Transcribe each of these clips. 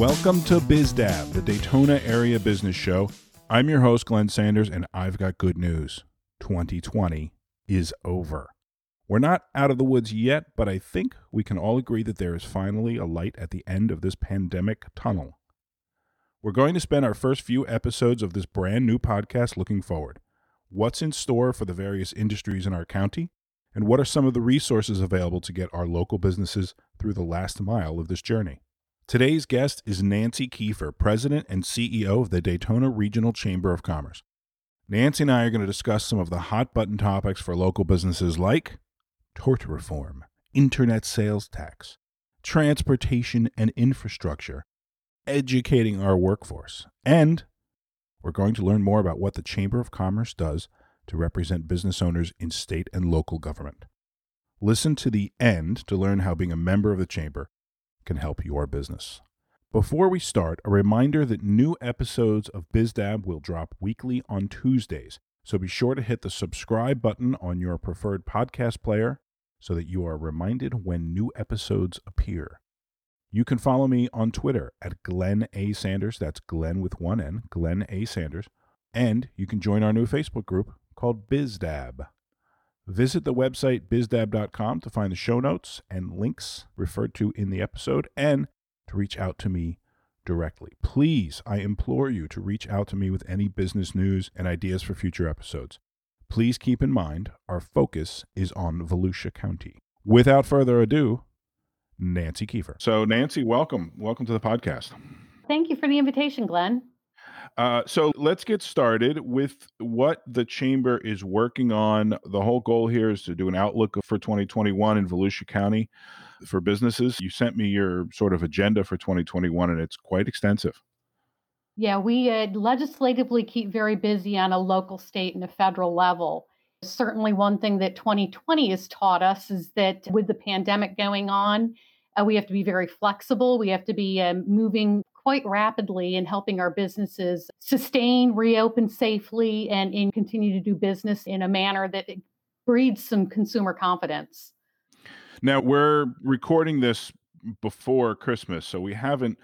Welcome to BizDab, the Daytona Area Business Show. I'm your host, Glenn Sanders, and I've got good news. 2020 is over. We're not out of the woods yet, but I think we can all agree that there is finally a light at the end of this pandemic tunnel. We're going to spend our first few episodes of this brand new podcast looking forward. What's in store for the various industries in our county? And what are some of the resources available to get our local businesses through the last mile of this journey? Today's guest is Nancy Keefer, President and CEO of the Daytona Regional Chamber of Commerce. Nancy and I are going to discuss some of the hot button topics for local businesses like tort reform, internet sales tax, transportation and infrastructure, educating our workforce, and we're going to learn more about what the Chamber of Commerce does to represent business owners in state and local government. Listen to the end to learn how being a member of the Chamber can help your business. Before we start, a reminder that new episodes of BizDab will drop weekly on Tuesdays, so be sure to hit the subscribe button on your preferred podcast player so that you are reminded when new episodes appear. You can follow me on Twitter at Glenn A. Sanders. That's Glenn with one N, Glenn A. Sanders. And you can join our new Facebook group called BizDab. Visit the website bizdab.com to find the show notes and links referred to in the episode and to reach out to me directly. Please, I implore you to reach out to me with any business news and ideas for future episodes. Please keep in mind our focus is on Volusia County. Without further ado, Nancy Keefer. So, Nancy, welcome. Welcome to the podcast. Thank you for the invitation, Glenn. Uh, so let's get started with what the chamber is working on. The whole goal here is to do an outlook for 2021 in Volusia County for businesses. You sent me your sort of agenda for 2021, and it's quite extensive. Yeah, we uh, legislatively keep very busy on a local, state, and a federal level. Certainly, one thing that 2020 has taught us is that with the pandemic going on, uh, we have to be very flexible. We have to be uh, moving quite rapidly in helping our businesses sustain, reopen safely, and, and continue to do business in a manner that breeds some consumer confidence. Now, we're recording this before Christmas, so we haven't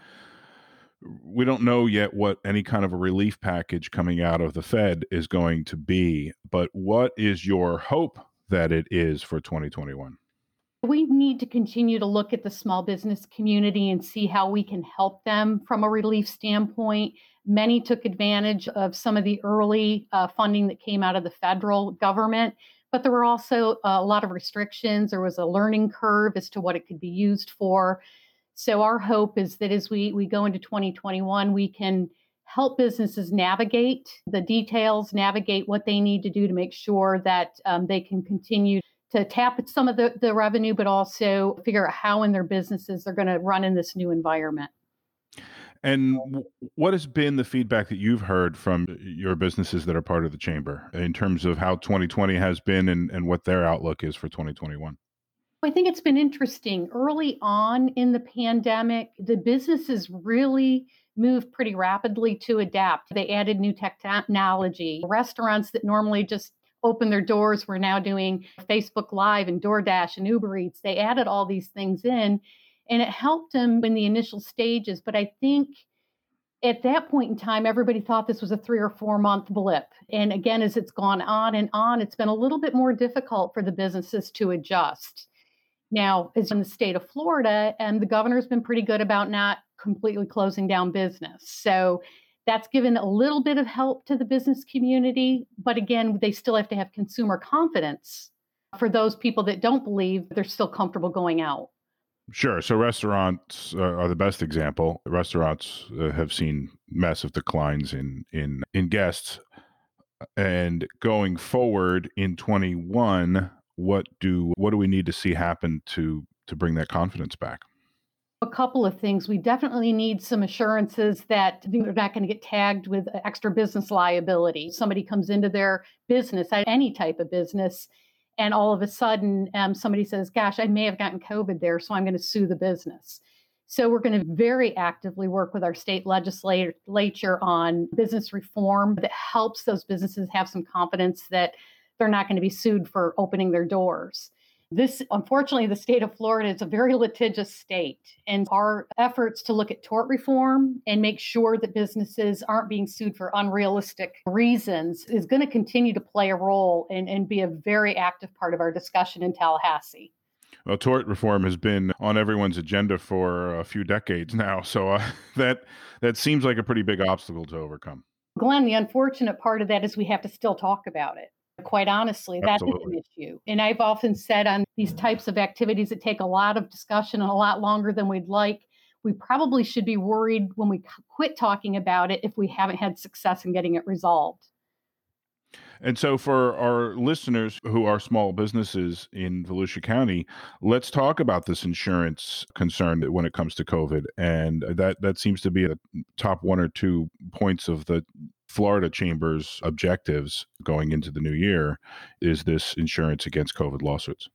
we don't know yet what any kind of a relief package coming out of the Fed is going to be, but what is your hope that it is for 2021? We need to continue to look at the small business community and see how we can help them from a relief standpoint. Many took advantage of some of the early uh, funding that came out of the federal government, but there were also a lot of restrictions. There was a learning curve as to what it could be used for. So, our hope is that as we, we go into 2021, we can help businesses navigate the details, navigate what they need to do to make sure that um, they can continue to tap some of the, the revenue, but also figure out how in their businesses they're going to run in this new environment. And what has been the feedback that you've heard from your businesses that are part of the chamber in terms of how 2020 has been and, and what their outlook is for 2021? I think it's been interesting. Early on in the pandemic, the businesses really moved pretty rapidly to adapt. They added new technology. Restaurants that normally just opened their doors We're now doing Facebook Live and DoorDash and Uber Eats. They added all these things in and it helped them in the initial stages. But I think at that point in time, everybody thought this was a three or four month blip. And again, as it's gone on and on, it's been a little bit more difficult for the businesses to adjust. Now, as in the state of Florida, and the governor's been pretty good about not completely closing down business. So that's given a little bit of help to the business community. But again, they still have to have consumer confidence for those people that don't believe they're still comfortable going out. Sure. So restaurants uh, are the best example. Restaurants uh, have seen massive declines in in in guests, and going forward in 21, what do what do we need to see happen to to bring that confidence back? A couple of things. We definitely need some assurances that they're not going to get tagged with extra business liability. Somebody comes into their business, any type of business, and all of a sudden um, somebody says, Gosh, I may have gotten COVID there, so I'm going to sue the business. So we're going to very actively work with our state legislature on business reform that helps those businesses have some confidence that they're not going to be sued for opening their doors. This, unfortunately, the state of Florida is a very litigious state. And our efforts to look at tort reform and make sure that businesses aren't being sued for unrealistic reasons is going to continue to play a role and, and be a very active part of our discussion in Tallahassee. Well, tort reform has been on everyone's agenda for a few decades now, so uh, that that seems like a pretty big obstacle to overcome. Glenn, the unfortunate part of that is we have to still talk about it. Quite honestly, that's an issue. And I've often said on these mm-hmm. types of activities that take a lot of discussion and a lot longer than we'd like, we probably should be worried when we quit talking about it if we haven't had success in getting it resolved. And so, for our listeners who are small businesses in Volusia County, let's talk about this insurance concern when it comes to COVID. And that, that seems to be a mm, top one or two points of the Florida Chamber's objectives going into the new year is this insurance against COVID lawsuits.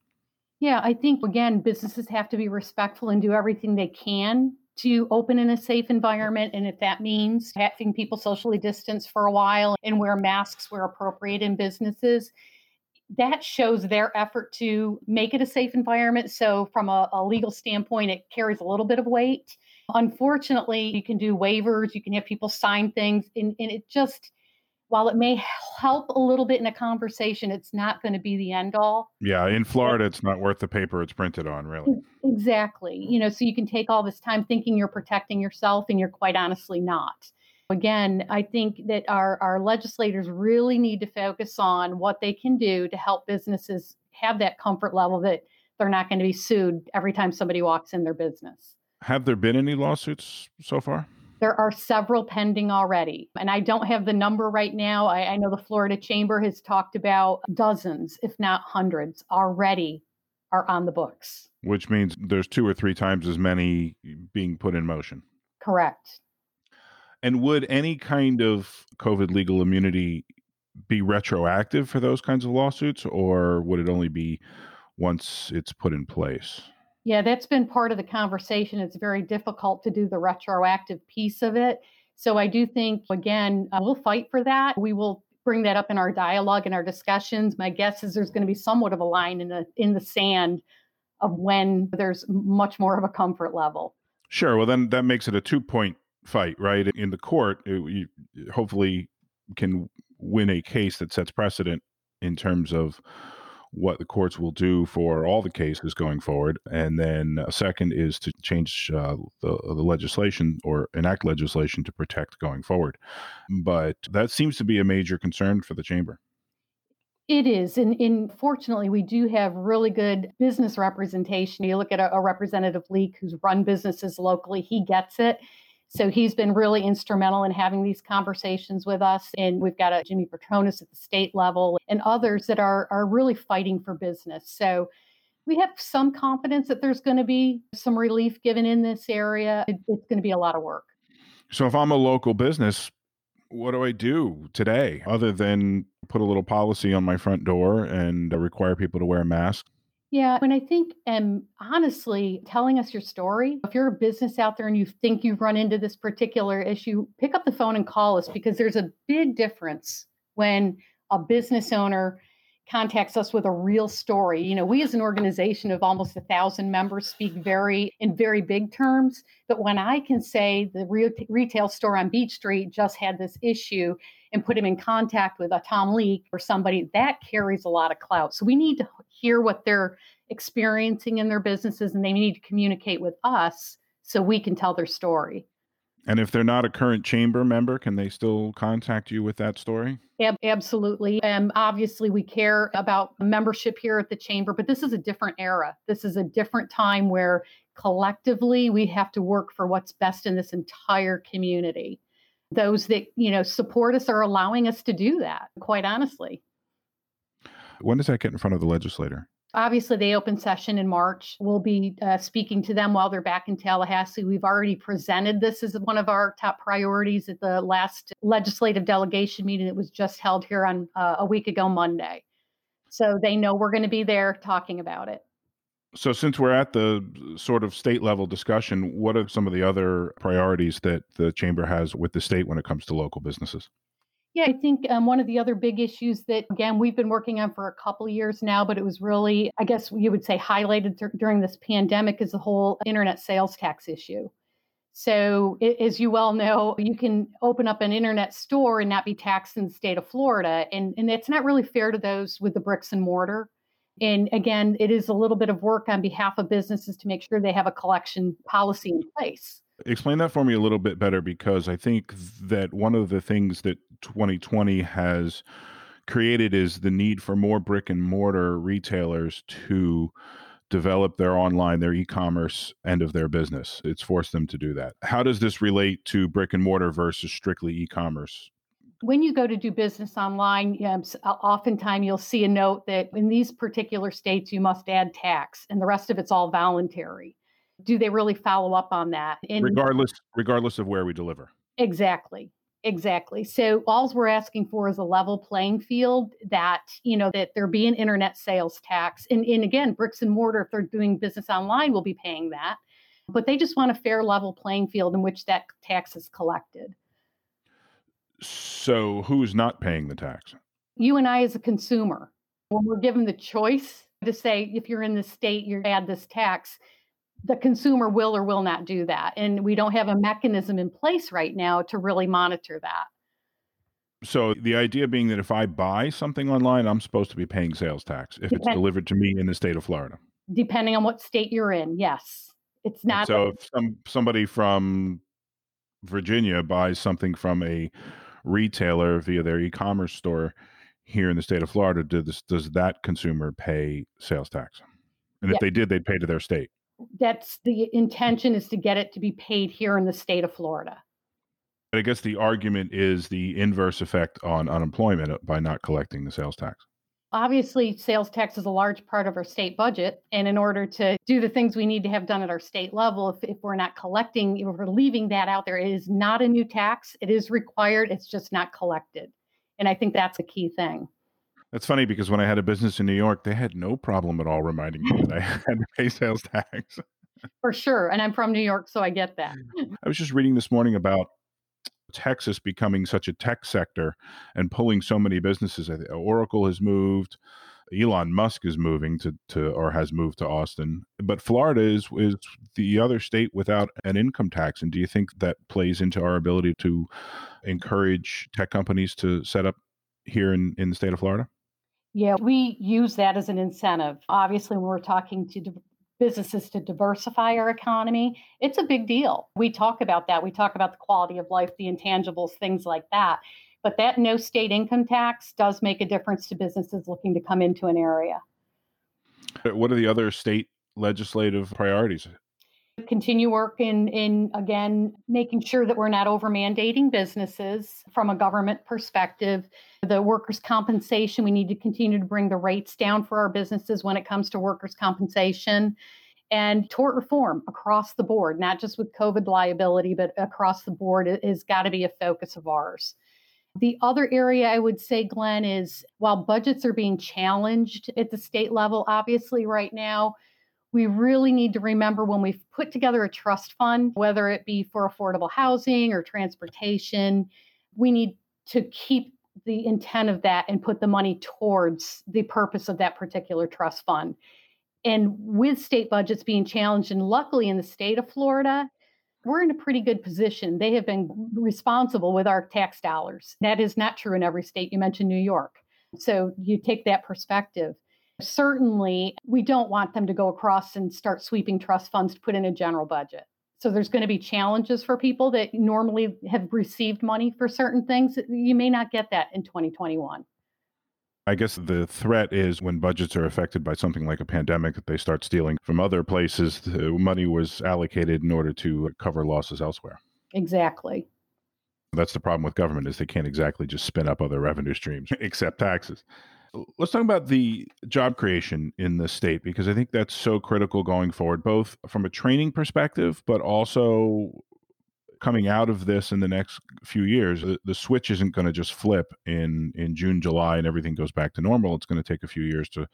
Yeah, I think again, businesses have to be respectful and do everything they can to open in a safe environment. And if that means having people socially distance for a while and wear masks where appropriate in businesses, that shows their effort to make it a safe environment. So, from a, a, legal standpoint, it carries a little bit of weight. Unfortunately, you can do waivers, you can have people sign things, and, and it just while it may help a little bit in a conversation, it's not going to be the end all. Yeah, in Florida, it's not worth the paper it's printed on, really. Exactly. You know, so you can take all this time thinking you're protecting yourself, and you're quite honestly not. Again, I think that our, our legislators really need to focus on what they can do to help businesses have that comfort level that they're not going to be sued every time somebody walks in their business. Have there been any lawsuits so far? There are several pending already. And I don't have the number right now. I, I, know the Florida Chamber has talked about dozens, if not hundreds, already are on the books. Which means there's two or three times as many being put in motion. Correct. And would any kind of COVID legal immunity be retroactive for those kinds of lawsuits, or would it only be once it's put in place? Yeah, that's been part of the conversation. It's very difficult to do the retroactive piece of it. So I do think, again, uh, we'll fight for that. We will bring that up in our dialogue and our discussions. My guess is there's going to be somewhat of a line in the in the sand of when there's much more of a comfort level. Sure. Well, then that makes it a two point fight, right? In the court, it, you hopefully can win a case that sets precedent in terms of what the courts will do for all the cases going forward. And then a second is to change uh, the, the legislation or enact legislation to protect going forward. But that seems to be a major concern for the chamber. It is. And, and fortunately, we do have really good business representation. You look at a, a representative Leek who's run businesses locally, he gets it. So he's been really instrumental in having these conversations with us. And we've got a Jimmy Patronis at the state level and others that are, are really fighting for business. So we have some confidence that there's going to be some relief given in this area. It, it's going to be a lot of work. So if I'm a local business, what do I do today other than put a little policy on my front door and require people to wear a mask? Yeah, and I think, and honestly, telling us your story. If you're a business out there and you think you've run into this particular issue, pick up the phone and call us because there's a big difference when a business owner contacts us with a real story. You know, we as an organization of almost a thousand members speak very in very big terms. But when I can say the re- retail store on Beach Street just had this issue and put him in contact with a Tom Leek or somebody, that carries a lot of clout. So we need to hear what they're experiencing in their businesses and they need to communicate with us so we can tell their story. And if they're not a current chamber member, can they still contact you with that story? Ab- absolutely. And obviously, we care about membership here at the chamber, but this is a different era. This is a different time where collectively we have to work for what's best in this entire community those that you know support us are allowing us to do that quite honestly when does that get in front of the legislator obviously they open session in march. We'll be uh, speaking to them while they're back in tallahassee. We've already presented this as one of our top priorities at the last legislative delegation meeting that was just held here on uh, a week ago monday. So they know we're going to be there talking about it. So, since we're at the sort of state level discussion, what are some of the other priorities that the chamber has with the state when it comes to local businesses? Yeah, I think um, one of the other big issues that, again, we've been working on for a couple years now, but it was really, I guess you would say, highlighted th- during this pandemic is the whole internet sales tax issue. So, as you well know, you can open up an internet store and not be taxed in the state of Florida. And, and it's not really fair to those with the bricks and mortar. And again, it is a little bit of work on behalf of businesses to make sure they have a collection policy in place. Explain that for me a little bit better because I think that one of the things that 2020 has created is the need for more brick and mortar retailers to develop their online, their e-commerce end of their business. It's forced them to do that. How does this relate to brick and mortar versus strictly e-commerce? When you go to do business online, um, oftentimes you'll see a note that in these particular states you must add tax, and the rest of it's all voluntary. Do they really follow up on that? And regardless, regardless of where we deliver. Exactly. Exactly. So all we're asking for is a level playing field that, you know, that there be an internet sales tax. And, and again, bricks and mortar, if they're doing business online, will be paying that. But they just want a fair level playing field in which that tax is collected. So who's not paying the tax? You and I as a consumer. When we're given the choice to say if you're in the state, you add this tax, the consumer will or will not do that. And we don't have a mechanism in place right now to really monitor that. So the idea being that if I buy something online, I'm supposed to be paying sales tax if Depend- it's delivered to me in the state of Florida. Depending on what state you're in, yes. It's not. And so if some somebody from Virginia buys something from a retailer via their e-commerce store here in the state of Florida, does does that consumer pay sales tax? And if they did, they'd pay to their state that's the intention is to get it to be paid here in the state of Florida. I guess the argument is the inverse effect on unemployment uh, by not collecting the sales tax. Obviously, sales tax is a large part of our state budget. And in order to do the things we need to have done at our state level, if, if we're not collecting, if we're leaving that out there, it is not a new tax. It is required, it's just not collected. And I think that's a key thing. That's funny because when I had a business in New York, they had no problem at all reminding me that I had to pay sales tax. For sure. And I'm from New York, so I get that. I was just reading this morning about Texas becoming such a tech sector and pulling so many businesses. Oracle has moved. Elon Musk is moving to, to or has moved to Austin, but Florida is is the other state without an income tax. And do you think that plays into our ability to encourage tech companies to set up here in, in the state of Florida? Yeah, we use that as an incentive. Obviously, when we're talking to di- businesses to diversify our economy, it's a big deal. We talk about that. We talk about the quality of life, the intangibles, things like that. But that no state income tax does make a difference to businesses looking to come into an area. What are the other state legislative priorities? Continue work in, in again making sure that we're not over mandating businesses from a government perspective. The workers compensation we need to continue to bring the rates down for our businesses when it comes to workers compensation. And tort reform across the board not just with covid liability but across the board has got to be a focus of ours. The other area I would say, Glenn, is while budgets are being challenged at the state level, obviously, right now, we really need to remember when we've put together a trust fund, whether it be for affordable housing or transportation, we need to keep the intent of that and put the money towards the purpose of that particular trust fund. And with state budgets being challenged, and luckily in the state of Florida, we're in a pretty good position. They have been responsible with our tax dollars. That is not true in every state. You mentioned New York. So you take that perspective. Certainly, we don't want them to go across and start sweeping trust funds to put in a general budget. So there's going to be challenges for people that normally have received money for certain things. You may not get that in 2021. I guess the threat is when budgets are affected by something like a pandemic that they start stealing from other places. The money was allocated in order to cover losses elsewhere. Exactly. That's the problem with government is they can't exactly just spin up other revenue streams except taxes. Let's talk about the job creation in the state because I think that's so critical going forward, both from a training perspective, but also coming out of this in the next few years. The, the switch isn't going to just flip in in June, July, and everything goes back to normal. It's going to take a few years to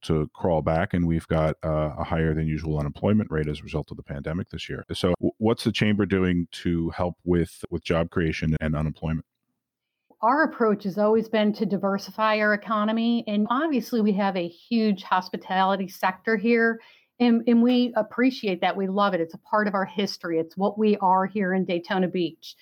to crawl back, and we've got uh, a higher than usual unemployment rate as a result of the pandemic this year. So, what's the chamber doing to help with with job creation and unemployment? Our approach has always been to diversify our economy. And obviously, we have a huge hospitality sector here. And, and we appreciate that. We love it. It's a part of our history, it's what we are here in Daytona Beach.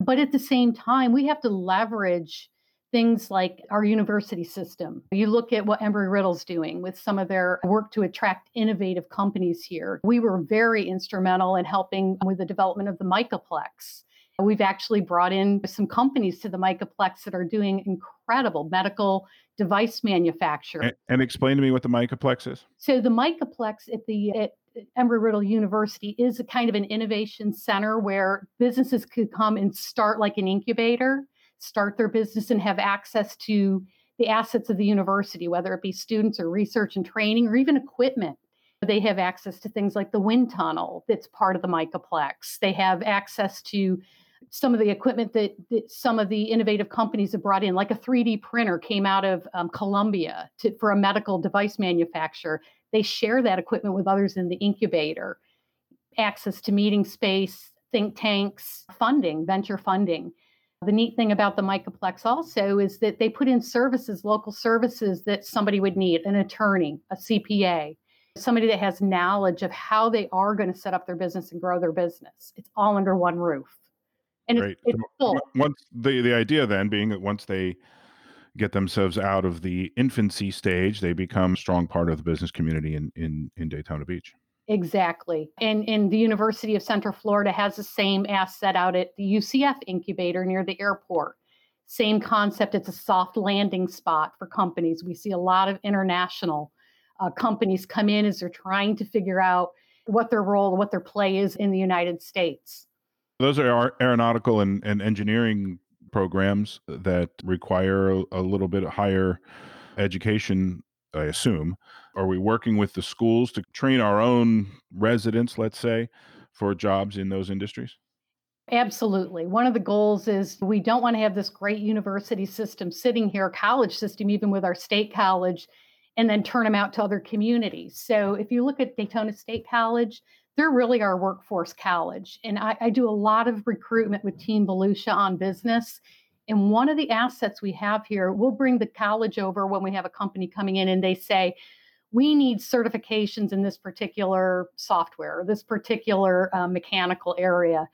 But at the same time, we have to leverage things like our university system. You look at what Embry Riddle's doing with some of their work to attract innovative companies here. We were very instrumental in helping with the development of the Micaplex. We've actually brought in some companies to the Micaplex that are doing incredible medical device manufacture. And, and explain to me what the Micaplex is. So the Micaplex at the at Embry Riddle University is a kind of an innovation center where businesses could come and start like an incubator, start their business and have access to the assets of the university, whether it be students or research and training or even equipment. They have access to things like the wind tunnel that's part of the Micaplex. They have access to some of the equipment that, that, some of the innovative companies have brought in, like a 3D printer came out of um, Columbia to, for a medical device manufacturer. They share that equipment with others in the incubator. Access to meeting space, think tanks, funding, venture funding. The neat thing about the Micaplex also is that they put in services, local services that somebody would need an attorney, a CPA, somebody that has knowledge of how they are going to set up their business and grow their business. It's all under one roof and Great. It's, it's. Once the the idea then being that once they get themselves out of the infancy stage, they become a strong part of the business community in in, in Daytona Beach. Exactly. And and the University of Central Florida has the same asset out at the UCF incubator near the airport. Same concept. It's a soft landing spot for companies. We see a lot of international uh, companies come in as they're trying to figure out what their role, what their play is in the United States. Those are aeronautical and, and engineering programs that require a, little bit higher education, I assume. Are we working with the schools to train our own residents, let's say, for jobs in those industries? Absolutely. One of the goals is we don't want to have this great university system sitting here, college system, even with our state college, and then turn them out to other communities. So if you look at Daytona State College, they're really our workforce college. And I, I do a lot of recruitment with Team Volusia on business. And one of the assets we have here, we'll bring the college over when we have a company coming in and they say, we need certifications in this particular software, this particular uh, mechanical area.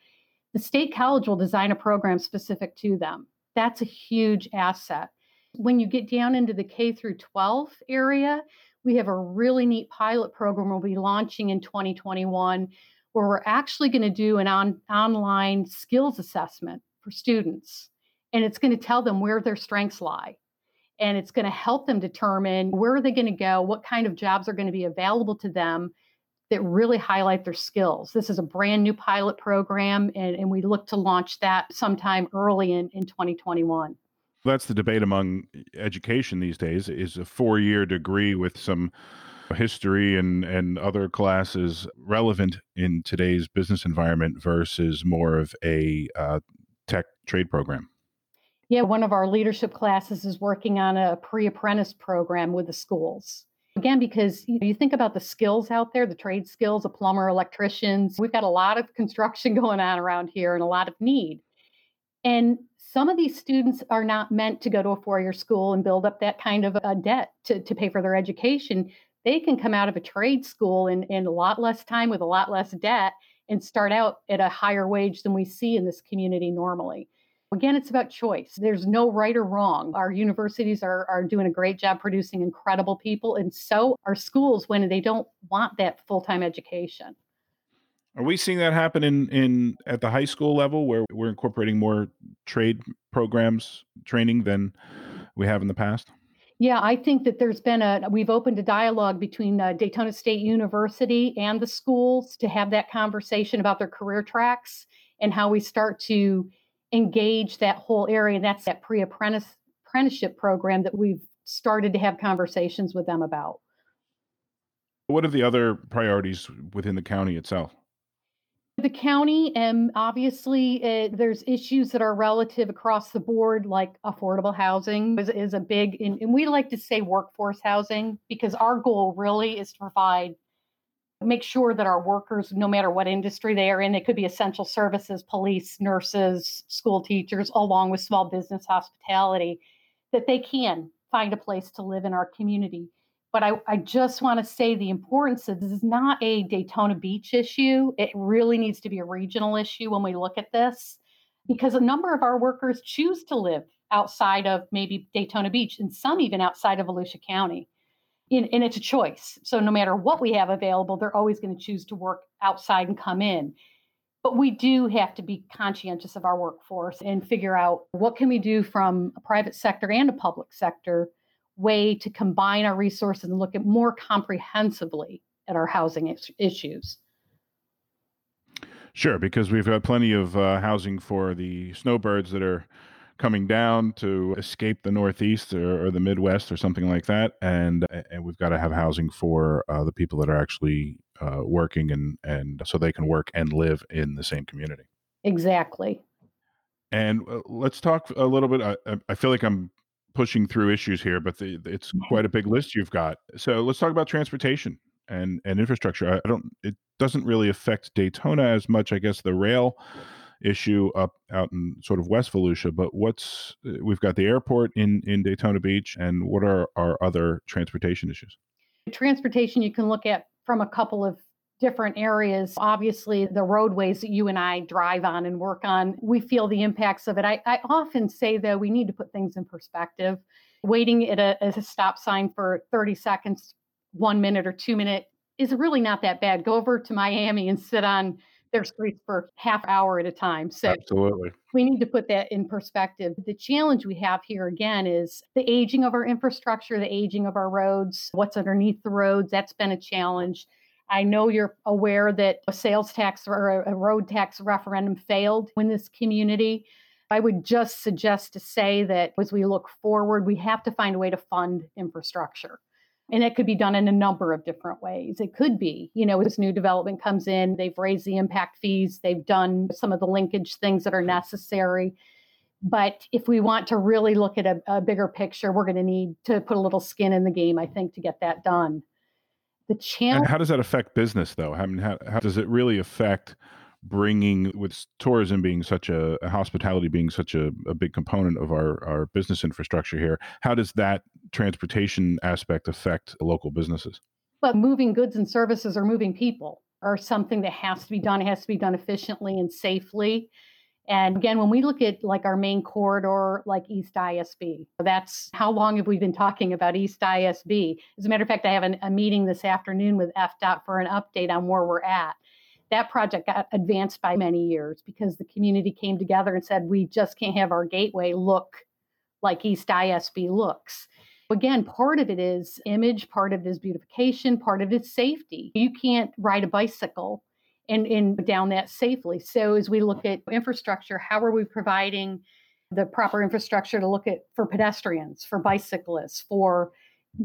The state college will design a program specific to them. That's a huge asset. When you get down into the K through 12 area, we have a really neat pilot program we'll be launching in 2021 where we're actually going to do an on, online skills assessment for students. And it's going to tell them where their strengths lie. And it's going to help them determine where are they going to go, what kind of jobs are going to be available to them that really highlight their skills. This is a brand new pilot program, and, and we look to launch that sometime early in, in 2021 that's the debate among education these days is a four-year degree with some history and and other classes relevant in today's business environment versus more of a uh, tech trade program. Yeah one of our leadership classes is working on a pre-apprentice program with the schools. Again because you, think about the skills out there the trade skills a plumber electricians we've got a lot of construction going on around here and a lot of need. And some of these students are not meant to go to a four year school and build up that kind of a debt to, to pay for their education. They can come out of a trade school in, in a lot less time with a lot less debt and start out at a higher wage than we see in this community normally. Again, it's about choice. There's no right or wrong. Our universities are, are doing a great job producing incredible people, and so are schools when they don't want that full time education. Are we seeing that happen in in at the high school level where we're incorporating more trade programs training than we have in the past? Yeah, I think that there's been a we've opened a dialogue between uh, Daytona State University and the schools to have that conversation about their career tracks and how we start to engage that whole area. And that's that pre-apprentice apprenticeship program that we've started to have conversations with them about. What are the other priorities within the county itself? The county, and obviously, uh, there's issues that are relative across the board, like affordable housing is, is a big, and, and we like to say workforce housing because our goal really is to provide make sure that our workers, no matter what industry they are in, it could be essential services, police, nurses, school teachers, along with small business hospitality, that they can find a place to live in our community. But I, I just want to say the importance of this is not a Daytona Beach issue. It really needs to be a regional issue when we look at this because a number of our workers choose to live outside of maybe Daytona Beach and some even outside of Volusia County. And, and it's a choice. So no matter what we have available, they're always going to choose to work outside and come in. But we do have to be conscientious of our workforce and figure out what can we do from a private sector and a public sector way to combine our resources and look at more comprehensively at our housing is- issues. Sure, because we've got plenty of uh, housing for the snowbirds that are coming down to escape the Northeast or, or the Midwest or something like that, and and we've got to have housing for uh, the people that are actually uh, working and and so they can work and live in the same community. Exactly. And uh, let's talk a little bit. I, I feel like I'm pushing through issues here, but the, it's quite a big list you've got. So let's talk about transportation and and infrastructure. I, I don't. It doesn't really affect Daytona as much. I guess the rail issue up out in sort of West Volusia. But what's uh, we've got the airport in in Daytona Beach, and what are our other transportation issues? Transportation you can look at from a couple of different areas. Obviously, the roadways that you and I drive on and work on, we feel the impacts of it. I, I often say, though, we need to put things in perspective. Waiting at a, at a stop sign for 30 seconds, one minute, or two minute is really not that bad. Go over to Miami and sit on their streets for half hour at a time. So absolutely. We need to put that in perspective. The challenge we have here again is the aging of our infrastructure, the aging of our roads, what's underneath the roads. That's been a challenge. I know you're aware that a sales tax or a road tax referendum failed in this community. I would just suggest to say that as we look forward, we have to find a way to fund infrastructure. And it could be done in a number of different ways. It could be, you know, as new development comes in, they've raised the impact fees, they've done some of the linkage things that are necessary. But if we want to really look at a, a bigger picture, we're going to need to put a little skin in the game, I think, to get that done. The channel. And how does that affect business, though? I mean, how, how does it really affect bringing with tourism being such a, a hospitality being such a, a, big component of our, our business infrastructure here how does that transportation aspect affect local businesses but moving goods and services or moving people are something that has to be done it has to be done efficiently and safely and again when we look at like our main corridor like east isb that's how long have we been talking about east isb as a matter of fact i have an, a meeting this afternoon with fdot for an update on where we're at that project got advanced by many years because the community came together and said, we just can't have our gateway look like East ISB looks. Again, part of it is image, part of it is beautification, part of it is safety. You can't ride a bicycle and, and down that safely. So as we look at infrastructure, how are we providing the proper infrastructure to look at for pedestrians, for bicyclists, for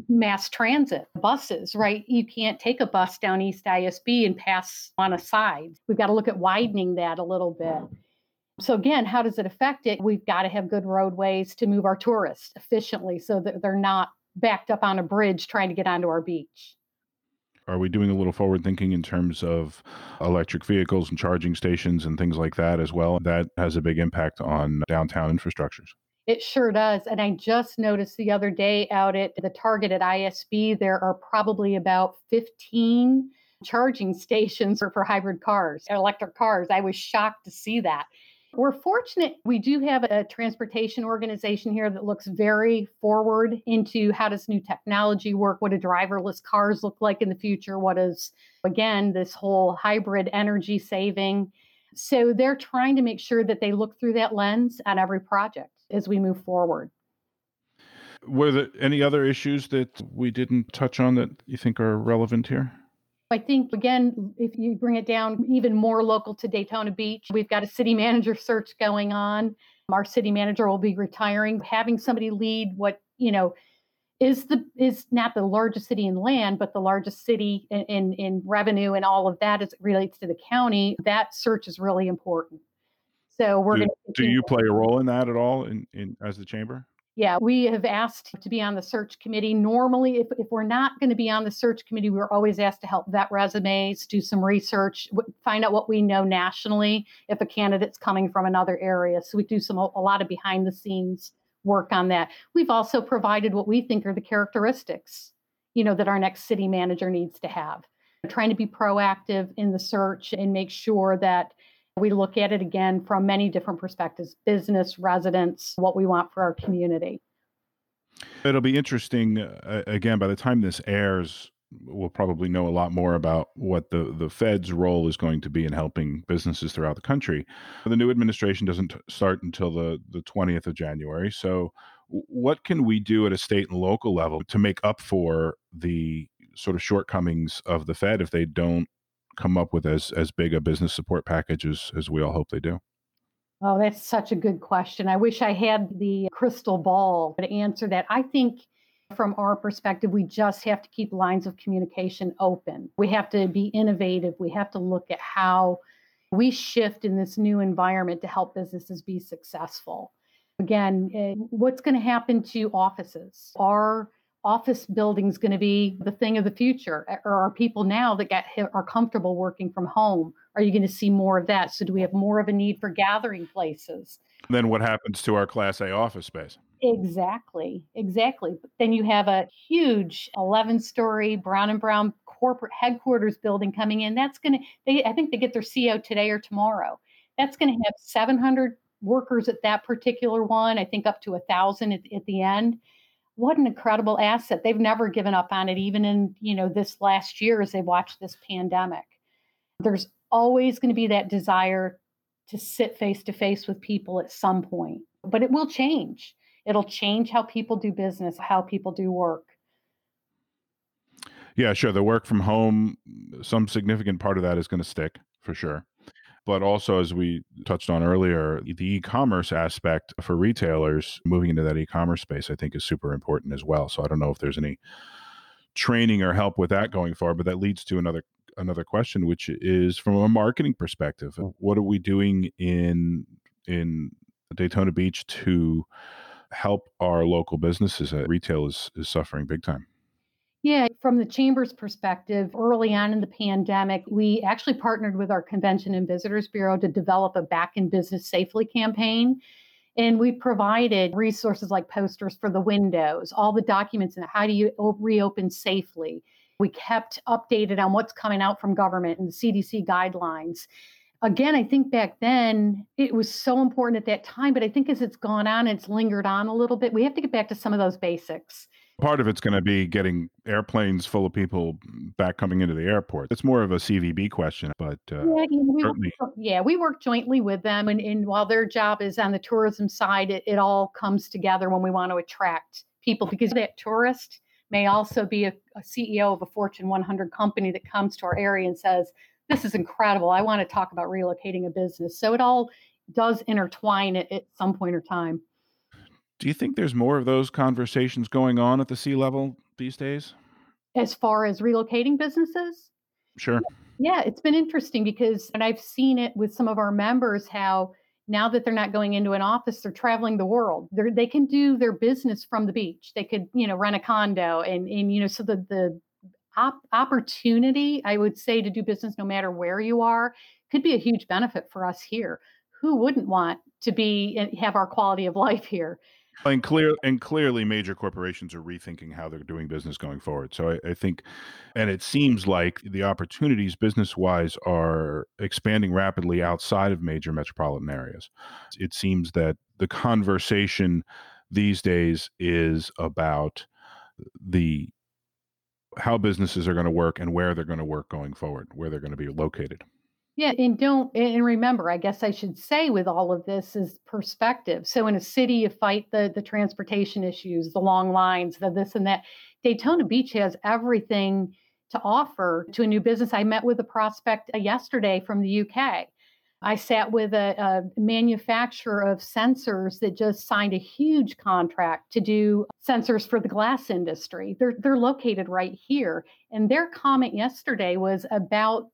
mass transit buses, right? You can't take a bus down East ISB and pass on a side. We've got to look at widening that a little bit. So, again, how does it affect it? We've got to have good roadways to move our tourists efficiently so that they're not backed up on a bridge trying to get onto our beach. Are we doing a little forward thinking in terms of electric vehicles and charging stations and things like that as well? That has a big impact on downtown infrastructures. It sure does. And I just noticed the other day out at the Target at ISB, there are probably about 15 charging stations for, for hybrid cars, electric cars. I was shocked to see that. We're fortunate we do have a transportation organization here that looks very forward into how does new technology work, what do driverless cars look like in the future, what is again this whole hybrid energy saving. So they're trying to make sure that they look through that lens at every project as we move forward. Were there any other issues that we didn't touch on that you think are relevant here? I think, again, if you bring it down even more local to Daytona Beach, we've got a city manager search going on. Our city manager will be retiring. Having somebody lead what, you know, is the is not the largest city in land, but the largest city in, in, in revenue and all of that as it relates to the county. That search is really important. So we're do, going to. Do you play a role in that at all in, in as the chamber? Yeah, we have asked to be on the search committee. Normally, if, if we're not going to be on the search committee, we're always asked to help vet resumes, do some research, find out what we know nationally if a candidate's coming from another area. So we do some a lot of behind the scenes work on that. We've also provided what we think are the characteristics, you know, that our next city manager needs to have. We're trying to be proactive in the search and make sure that we look at it again from many different perspectives business, residents, what we want for our community. It'll be interesting. Uh, again, by the time this airs, we'll probably know a lot more about what the, the Fed's role is going to be in helping businesses throughout the country. The new administration doesn't start until the, the 20th of January. So, what can we do at a state and local level to make up for the sort of shortcomings of the Fed if they don't come up with as as big a business support package as, as we all hope they do? Oh, that's such a good question. I wish I had the crystal ball to answer that. I think from our perspective, we just have to keep lines of communication open. We have to be innovative. We have to look at how we shift in this new environment to help businesses be successful. Again, eh, what's going to happen to offices? Are office buildings going to be the thing of the future. Or are people now that get are comfortable working from home? Are you going to see more of that? So do we have more of a need for gathering places? Then what happens to our class a office space? Exactly exactly. Then you have a huge 11 story brown and brown corporate headquarters building coming in. That's going to they i think they get their co today or tomorrow. That's going to have 700 workers at that particular one i think up to a thousand at, at the end what an incredible asset. They've never given up on it, even in, you know, this last year as they watched this pandemic. There's always going to be that desire to sit face to face with people at some point, but it will change. It'll change how people do business, how people do work. Yeah, sure. The work from home, some significant part of that is going to stick for sure but also as we touched on earlier the e-commerce aspect for retailers moving into that e-commerce space i think is super important as well. So i don't know if there's any training or help with that going forward but that leads to another another question which is from a marketing perspective what are we doing in in daytona beach to help our local businesses? Uh, retail is, is suffering big time yeah, from the Chamber's perspective, early on in the pandemic, we actually partnered with our Convention and Visitors Bureau to develop a Back in Business Safely campaign. And we provided resources like posters for the windows, all the documents, and how do you reopen safely. We kept updated on what's coming out from government and the CDC guidelines. Again, I think back then it was so important at that time, but I think as it's gone on, it's lingered on a little bit. We have to get back to some of those basics part of it's going to be getting airplanes full of people back coming into the airport. It's more of a CVB question, but uh, yeah, we work, yeah, we work jointly with them, and, and while their job is on the tourism side, it, it all comes together when we want to attract people because that tourist may also be a, a CEO of a Fortune 100 company that comes to our area and says, "This is incredible. I want to talk about relocating a business." So it all does intertwine at, at some point or time. Do you think there's more of those conversations going on at the C-level these days? As far as relocating businesses? Sure. Yeah, it's been interesting because, and I've seen it with some of our members, how now that they're not going into an office, they're traveling the world. They're, they can do their business from the beach. They could, you know, rent a condo and, and you know, so the, the op- opportunity, I would say, to do business no matter where you are could be a huge benefit for us here. Who wouldn't want to be and have our quality of life here? And clear and clearly major corporations are rethinking how they're doing business going forward. So I, I think and it seems like the opportunities business wise are expanding rapidly outside of major metropolitan areas. It seems that the conversation these days is about the how businesses are going to work and where they're going to work going forward where they're going to be located yeah, and don't and remember, I guess I should say with all of this is perspective. So in a city, you fight the the transportation issues, the long lines, the this and that. Daytona Beach has everything to offer to a new business. I met with a prospect uh, yesterday from the UK. I sat with a, a, manufacturer of sensors that just signed a huge contract to do sensors for the glass industry. They're they're located right here, and their comment yesterday was about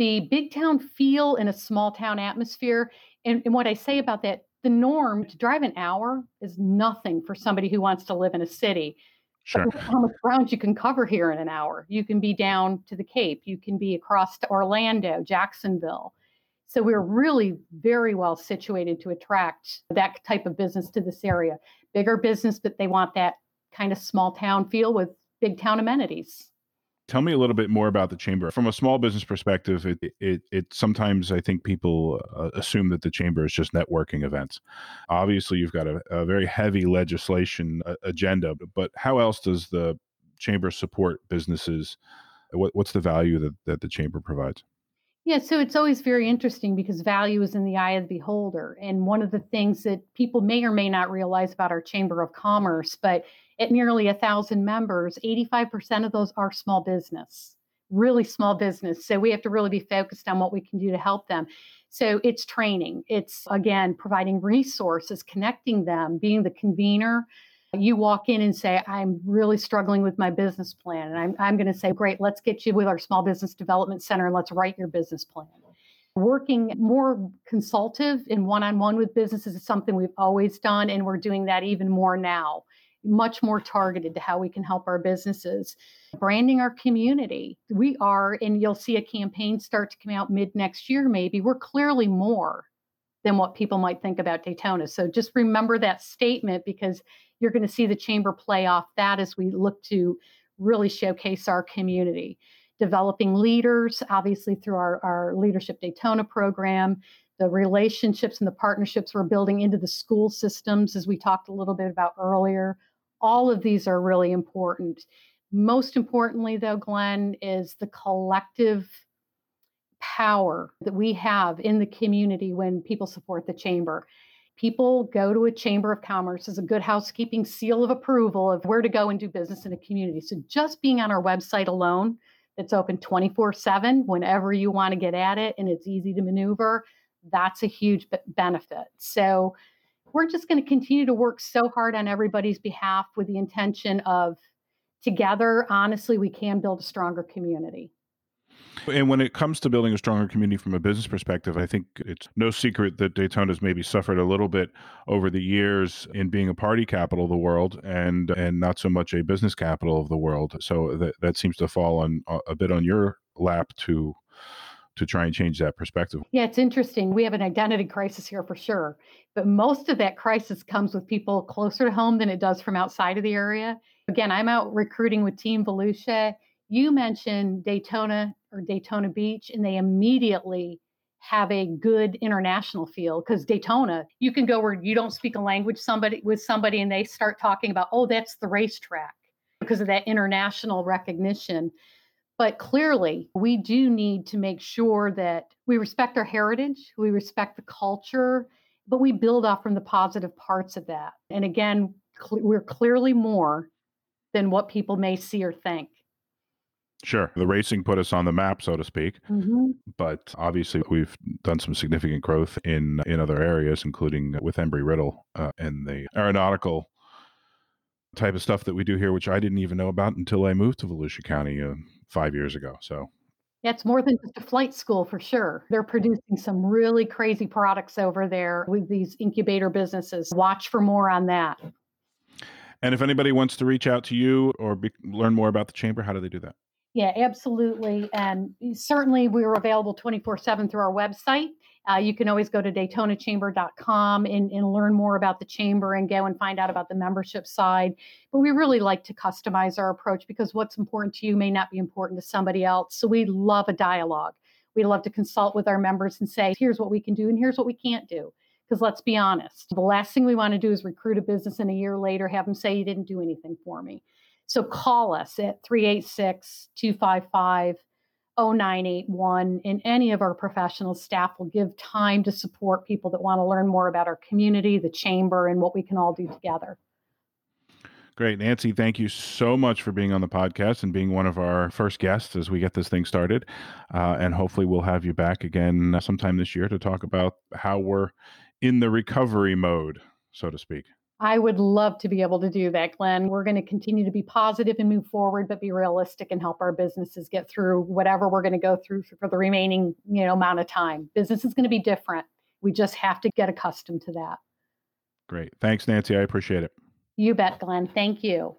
the big town feel in a small town atmosphere. And, and what I say about that the norm to drive an hour is nothing for somebody who wants to live in a city. Sure. How much ground you can cover here in an hour? You can be down to the Cape, you can be across to Orlando, Jacksonville. So we're really very well situated to attract that type of business to this area. Bigger business, but they want that kind of small town feel with big town amenities. Tell me a little bit more about the chamber. From a small business perspective, it it, it sometimes I think people uh, assume that the chamber is just networking events. Obviously, you've got a, a very heavy legislation uh, agenda, but how else does the chamber support businesses? What, what's the value that, that the chamber provides? Yeah, so it's always very interesting because value is in the eye of the beholder. And one of the things that people may or may not realize about our Chamber of Commerce, but at nearly a thousand members, 85% of those are small business, really small business. So we have to really be focused on what we can do to help them. So it's training, it's again providing resources, connecting them, being the convener you walk in and say, I'm really struggling with my business plan. And I'm, I'm going to say, Great, let's get you with our Small Business Development Center and let's write your business plan. Working more consultative and one on one with businesses is something we've always done, and we're doing that even more now, much more targeted to how we can help our businesses. Branding our community. We are, and you'll see a campaign start to come out mid next year, maybe. We're clearly more than what people might think about Daytona. So just remember that statement because you're going to see the chamber play off that as we look to really showcase our community. Developing leaders, obviously, through our, our Leadership Daytona program, the relationships and the partnerships we're building into the school systems, as we talked a little bit about earlier. All of these are really important. Most importantly, though, Glenn, is the collective power that we have in the community when people support the chamber people go to a chamber of commerce as a good housekeeping seal of approval of where to go and do business in a community. So just being on our website alone, that's open 24 7 whenever you want to get at it and it's easy to maneuver, that's a huge benefit. So we're just going to continue to work so hard on everybody's behalf with the intention of together, honestly, we can build a stronger community. And when it comes to building a stronger community from a business perspective, I think it's no secret that Daytona's maybe suffered a little bit over the years in being a party capital of the world and and not so much a business capital of the world. So that that seems to fall on uh, a bit on your lap to to try and change that perspective. Yeah, it's interesting. We have an identity crisis here for sure, but most of that crisis comes with people closer to home than it does from outside of the area. Again, I'm out recruiting with Team Volusia you mentioned Daytona or Daytona Beach, and they immediately have a good international feel because Daytona, you can go where you don't speak a language somebody with somebody and they start talking about, oh, that's the racetrack because of that international recognition. But clearly, we do need to make sure that we respect our heritage, we respect the culture, but we build off from the positive parts of that. And again, cl- we're clearly more than what people may see or think. Sure. The racing put us on the map, so to speak. Mm-hmm. But obviously, we've done some significant growth in in other areas, including with Embry Riddle uh, and the aeronautical type of stuff that we do here, which I didn't even know about until I moved to Volusia County uh, five years ago. So yeah, it's more than just a flight school for sure. They're producing some really crazy products over there with these incubator businesses. Watch for more on that. And if anybody wants to reach out to you or be, learn more about the chamber, how do they do that? Yeah, absolutely. And certainly we're available 24 7 through our website. Uh, you can always go to DaytonaChamber.com and, and learn more about the chamber and go and find out about the membership side. But we really like to customize our approach because what's important to you may not be important to somebody else. So we love a dialogue. We love to consult with our members and say, here's what we can do and here's what we can't do. Because let's be honest, the last thing we want to do is recruit a business and a year later have them say, you didn't do anything for me. So call us at 386 255 0981, and any of our professional staff will give time to support people that want to learn more about our community, the chamber, and what we can all do together. Great. Nancy, thank you so much for being on the podcast and being one of our first guests as we get this thing started. Uh, and hopefully, we'll have you back again sometime this year to talk about how we're in the recovery mode, so to speak. I would love to be able to do that, Glenn. We're going to continue to be positive and move forward, but be realistic and help our businesses get through whatever we're going to go through for the remaining, you know, amount of time. Business is going to be different. We just have to get accustomed to that. Great. Thanks, Nancy. I appreciate it. You bet, Glenn. Thank you.